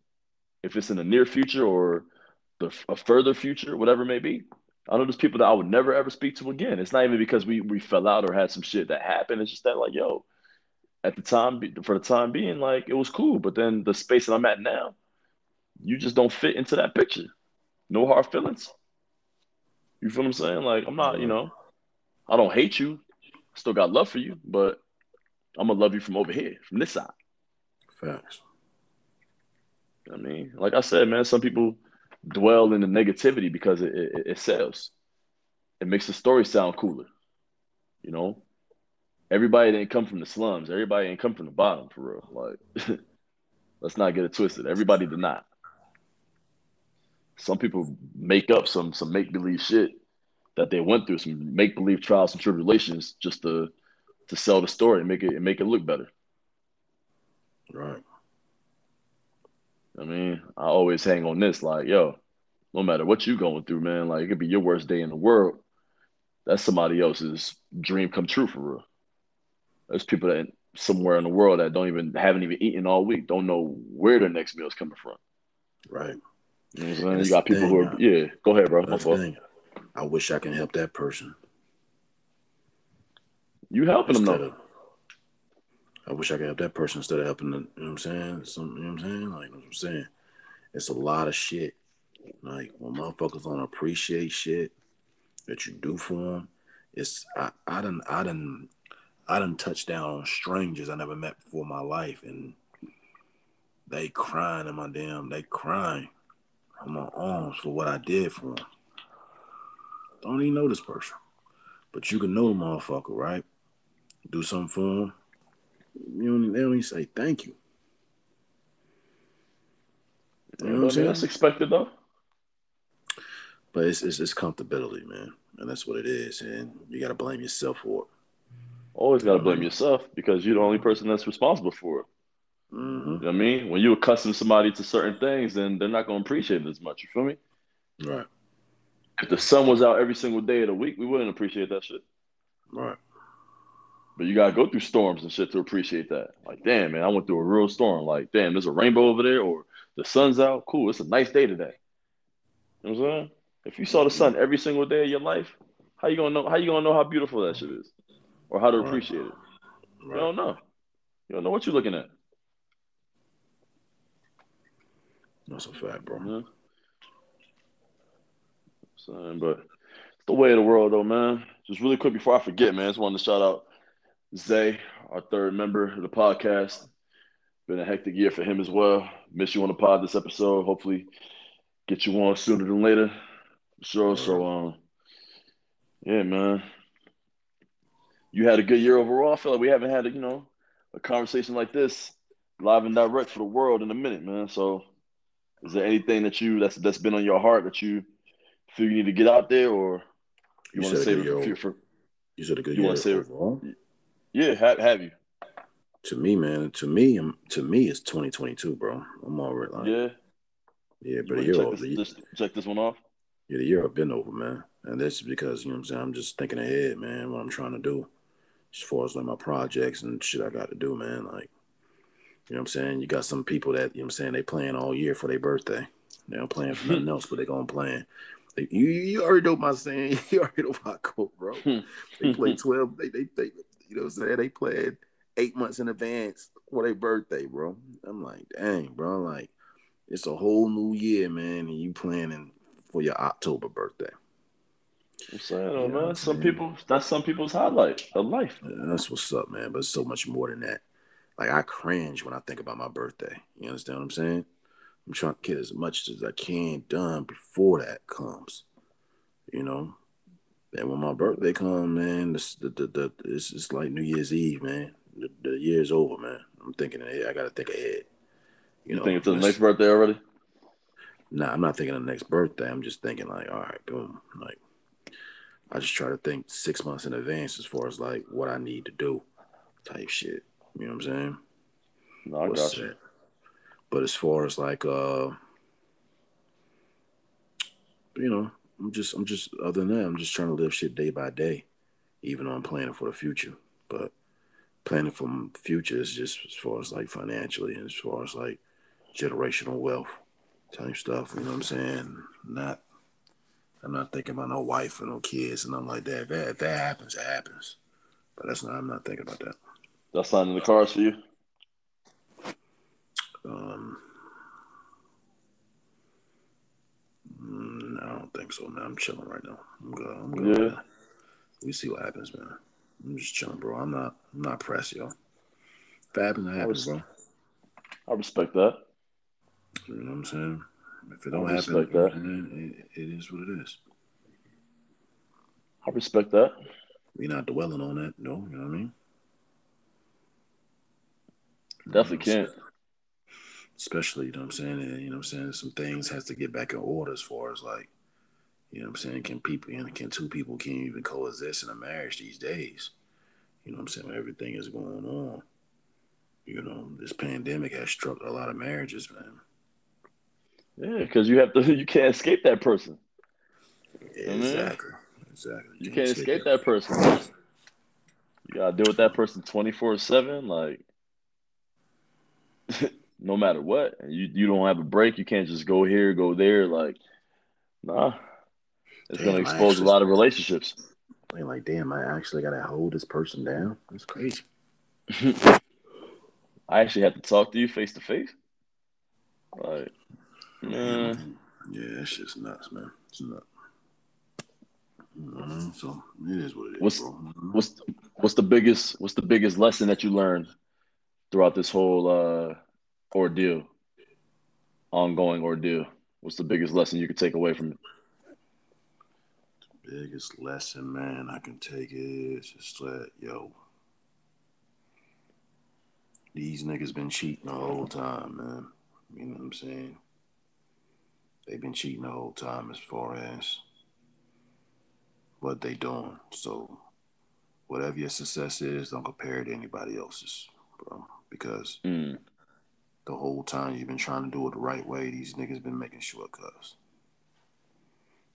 if it's in the near future or the a further future, whatever it may be, I know there's people that I would never ever speak to again. It's not even because we we fell out or had some shit that happened. It's just that like, yo, at the time, for the time being, like it was cool. But then the space that I'm at now, you just don't fit into that picture. No hard feelings. You feel what I'm saying? Like I'm not, you mm-hmm. know, I don't hate you. Still got love for you, but I'm gonna love you from over here, from this side. Facts. I mean, like I said, man, some people dwell in the negativity because it, it, it sells. It makes the story sound cooler. You know, everybody didn't come from the slums. Everybody ain't come from the bottom for real. Like, let's not get it twisted. Everybody did not. Some people make up some some make believe shit that they went through, some make believe trials and tribulations, just to to sell the story and make it and make it look better. Right. I mean, I always hang on this, like, yo, no matter what you going through, man, like it could be your worst day in the world. That's somebody else's dream come true for real. There's people that somewhere in the world that don't even haven't even eaten all week, don't know where their next meal is coming from. Right. You know what I'm? You got people thing, who are yeah. Go ahead, bro. My fault. I wish I can help that person. You helping them though. Of, I wish I could help that person instead of helping them. You know what I'm saying? Some, you know what I'm saying? Like, you know what I'm saying? It's a lot of shit. Like, when motherfuckers don't appreciate shit that you do for them, it's, I, I done, I done, I done touched down on strangers I never met before in my life, and they crying in my damn, they crying on my arms for what I did for them. Don't even know this person. But you can know the motherfucker, right? Do something for them you don't, they don't even say thank you. You know what I'm saying? That's expected though. But it's, it's, it's comfortability, man, and that's what it is. And you got to blame yourself for it. Always got to blame yourself because you're the only person that's responsible for it. Mm-hmm. You know what I mean? When you accustom somebody to certain things, then they're not going to appreciate it as much. You feel me? Right. If the sun was out every single day of the week, we wouldn't appreciate that shit. Right. But you gotta go through storms and shit to appreciate that. Like, damn, man, I went through a real storm. Like, damn, there's a rainbow over there, or the sun's out. Cool, it's a nice day today. You know what I'm saying? If you saw the sun every single day of your life, how you gonna know? How you gonna know how beautiful that shit is, or how to appreciate it? Right. You don't know. You don't know what you're looking at. That's a fact, bro. Yeah. Saying, but it's the way of the world, though, man. Just really quick before I forget, man, just wanted to shout out Zay, our third member of the podcast. Been a hectic year for him as well. Miss you on the pod this episode. Hopefully, get you on sooner than later. Sure. So, um, yeah, man. You had a good year overall. I feel like we haven't had a, you know, a conversation like this live and direct for the world in a minute, man. So, is there anything that you that's that's been on your heart that you feel you need to get out there, or you, you want to save it for, for? You said a good you year want to say overall. Yeah, have, have you? To me, man, to me, um, to me, it's 2022, bro. I'm already like, yeah, yeah, but the year, check this, this, check this one off. Yeah, the year I've been over, man, and that's because you know what I'm saying. I'm just thinking ahead, man. What I'm trying to do, as far as like my projects and shit I got to do, man. Like, you know what I'm saying. You got some people that you know what I'm saying they playing all year for their birthday. They don't plan for nothing else, but they're going plan. They, you you already know my saying. You already know my quote, bro. Hmm. they play twelve. They they they you know what I'm saying? They played eight months in advance for their birthday, bro. I'm like, dang, bro. Like, it's a whole new year, man, and you planning for your October birthday. I'm saying, oh, man, some people that's some people's highlight of life. Yeah, that's what's up, man. But it's so much more than that. Like I cringe when I think about my birthday. You understand what I'm saying? I'm trying to get as much as I can done before that comes. You know, and when my birthday comes, man, this, the, the, the, it's, it's like New Year's Eve, man. The, the year's over, man. I'm thinking ahead. I got to think ahead. You, you know, thinking to the next birthday already? Nah, I'm not thinking of the next birthday. I'm just thinking like, all right, boom. Like, I just try to think six months in advance as far as like what I need to do, type shit. You know what I'm saying? No, I What's got you. That? But as far as like, uh, you know, I'm just I'm just other than that, I'm just trying to live shit day by day, even though I'm planning for the future. But planning for the future is just as far as like financially and as far as like generational wealth type stuff. You know what I'm saying? Not I'm not thinking about no wife or no kids and nothing like that. If that, if that happens, it happens. But that's not I'm not thinking about that. That's not in the cards for you. Um, mm, I don't think so, man. I'm chilling right now. I'm good. I'm good. Yeah. We see what happens, man. I'm just chilling, bro. I'm not. I'm not pressed, yo. If it happens, it happens, bro. I respect that. You know what I'm saying? If it don't happen, that. it, it is what it is. I respect that. We're not dwelling on that, no. You know what I mean? Definitely can't. Especially, you know what I'm saying? And, you know what I'm saying? Some things has to get back in order as far as like, you know what I'm saying? Can people, you know, can two people can't even coexist in a marriage these days? You know what I'm saying? Everything is going on. You know, this pandemic has struck a lot of marriages, man. Yeah, because you have to. You can't escape that person. Mhm. Exactly. Exactly. You can't escape that person. You gotta deal with that person twenty four seven. Like, no matter what, you you don't have a break. You can't just go here, go there. Like, nah, it's gonna Damn, I expose a lot of relationships. Like, like, damn, I actually gotta hold this person down. That's crazy. I actually had to talk to you face to face. Like, man, Yeah, that shit's nuts, man. It's nuts. Mhm. So it is what it is, What's- bro. Mhm. what's what's the biggest what's the biggest lesson that you learned throughout this whole uh ordeal, ongoing ordeal? What's the biggest lesson you could take away from it? The biggest lesson, man, I can take is just that, yo, these niggas been cheating the whole time, man. You know what I'm saying? They've been cheating the whole time as far as what they doing. So whatever your success is, don't compare it to anybody else's, bro. Because Mm, the whole time you've been trying to do it the right way, these niggas been making shortcuts.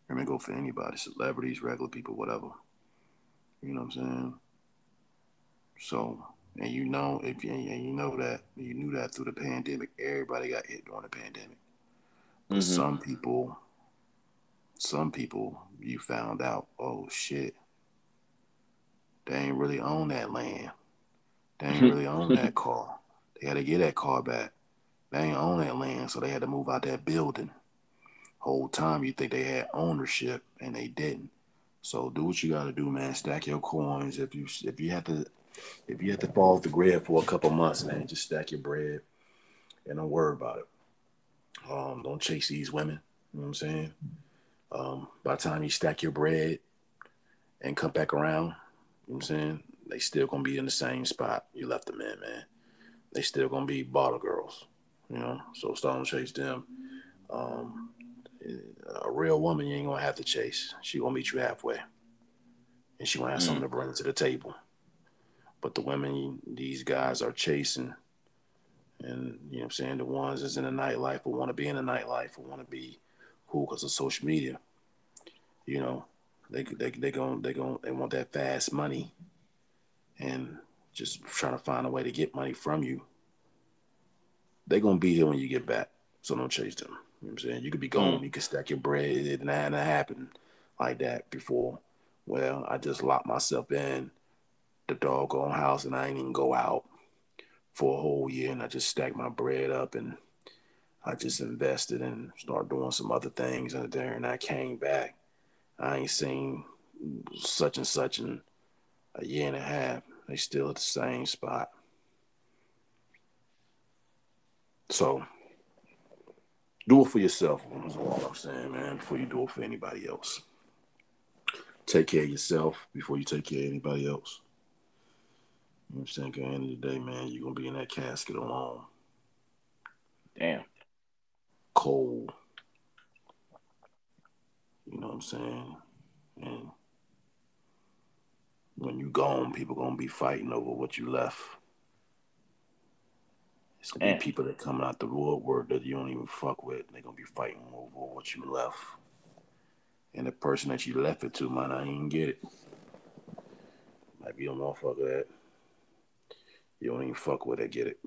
I mean, go for anybody, celebrities, regular people, whatever. You know what I'm saying? So, and you know, if you, and you know that, you knew that through the pandemic, everybody got hit during the pandemic. But mhm. some people, some people, you found out, oh shit, they ain't really own that land. They ain't really own that car. They had to get that car back. They ain't own that land, so they had to move out that building. Whole time you think they had ownership, and they didn't. So do what you got to do, man. Stack your coins. If you if you have to if you have to fall off the grid for a couple months, man, just stack your bread and don't worry about it. Um, don't chase these women. You know what I'm saying? Um, by the time you stack your bread and come back around, you know what I'm saying? They still gonna be in the same spot you left them in, man. They still gonna be bottle girls, you know. So start to chase them. Um, a real woman, you ain't gonna have to chase. She gonna meet you halfway, and she gonna have something to bring to the table. But the women these guys are chasing, and you know what I'm saying, the ones that's in the nightlife or want to be in the nightlife or want to be cool because of social media, you know, they they they going they going they want that fast money, and just trying to find a way to get money from you. they're gonna be here when you get back, so don't chase them. You know what I'm saying? You could be gone, mm. you could stack your bread. It didn't happen like that before. Well, I just locked myself in the doggone house and I ain't even go out for a whole year and I just stacked my bread up and I just invested and started doing some other things out there and I came back. I ain't seen such and such in a year and a half. They still at the same spot. So do it for yourself. That's all I'm saying, man, before you do it for anybody else. Take care of yourself before you take care of anybody else. You know what I'm saying? At the end of the day, man, you're gonna be in that casket alone, Damn. cold. You know what I'm saying? And when you gone, people gonna be fighting over what you left. It's gonna Damn. be people that coming out the woodwork that you don't even fuck with. They gonna be fighting over what you left. And the person that you left it to might not even get it. Might be a motherfucker that you don't even fuck with that get it.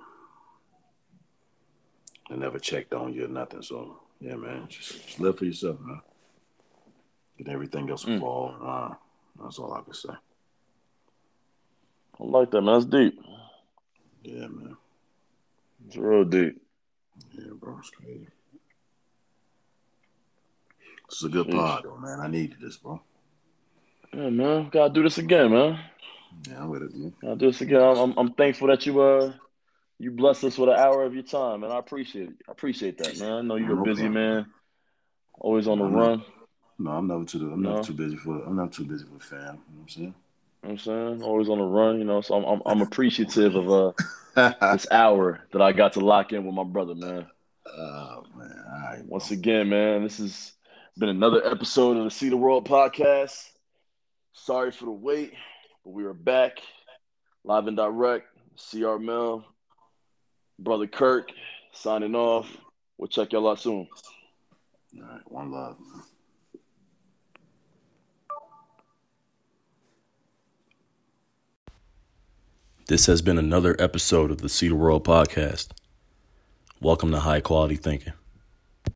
They never checked on you or nothing. So yeah, man, just, just live for yourself, man. And everything else will Mm. fall in line. That's all I can say. I like that, man. That's deep. Yeah, man. It's real deep. Yeah, bro, it's crazy. This is a good Sheesh. pod, though, man. I needed this, bro. Yeah, man. Gotta do this again, man. Yeah, I'm with it, man. Gotta do this again. I'm, I'm, I'm thankful that you uh you blessed us with an hour of your time, and I appreciate it. I appreciate that, man. I know you're a busy problem. man, always on the I know. run. No, I'm never too. I'm No. never too busy for. I'm not too busy for fam. You know what I'm saying? You know I'm saying? Always on the run, you know. So I'm I'm, I'm appreciative of uh this hour that I got to lock in with my brother, man. Oh man, right. Once again, man, this has been another episode of the See the World podcast. Sorry for the wait, but we are back live and direct. CR Mel, brother Kirk, signing off. We'll check y'all out soon. All right, one love. This has been another episode of the See the World podcast. Welcome to High Quality Thinking.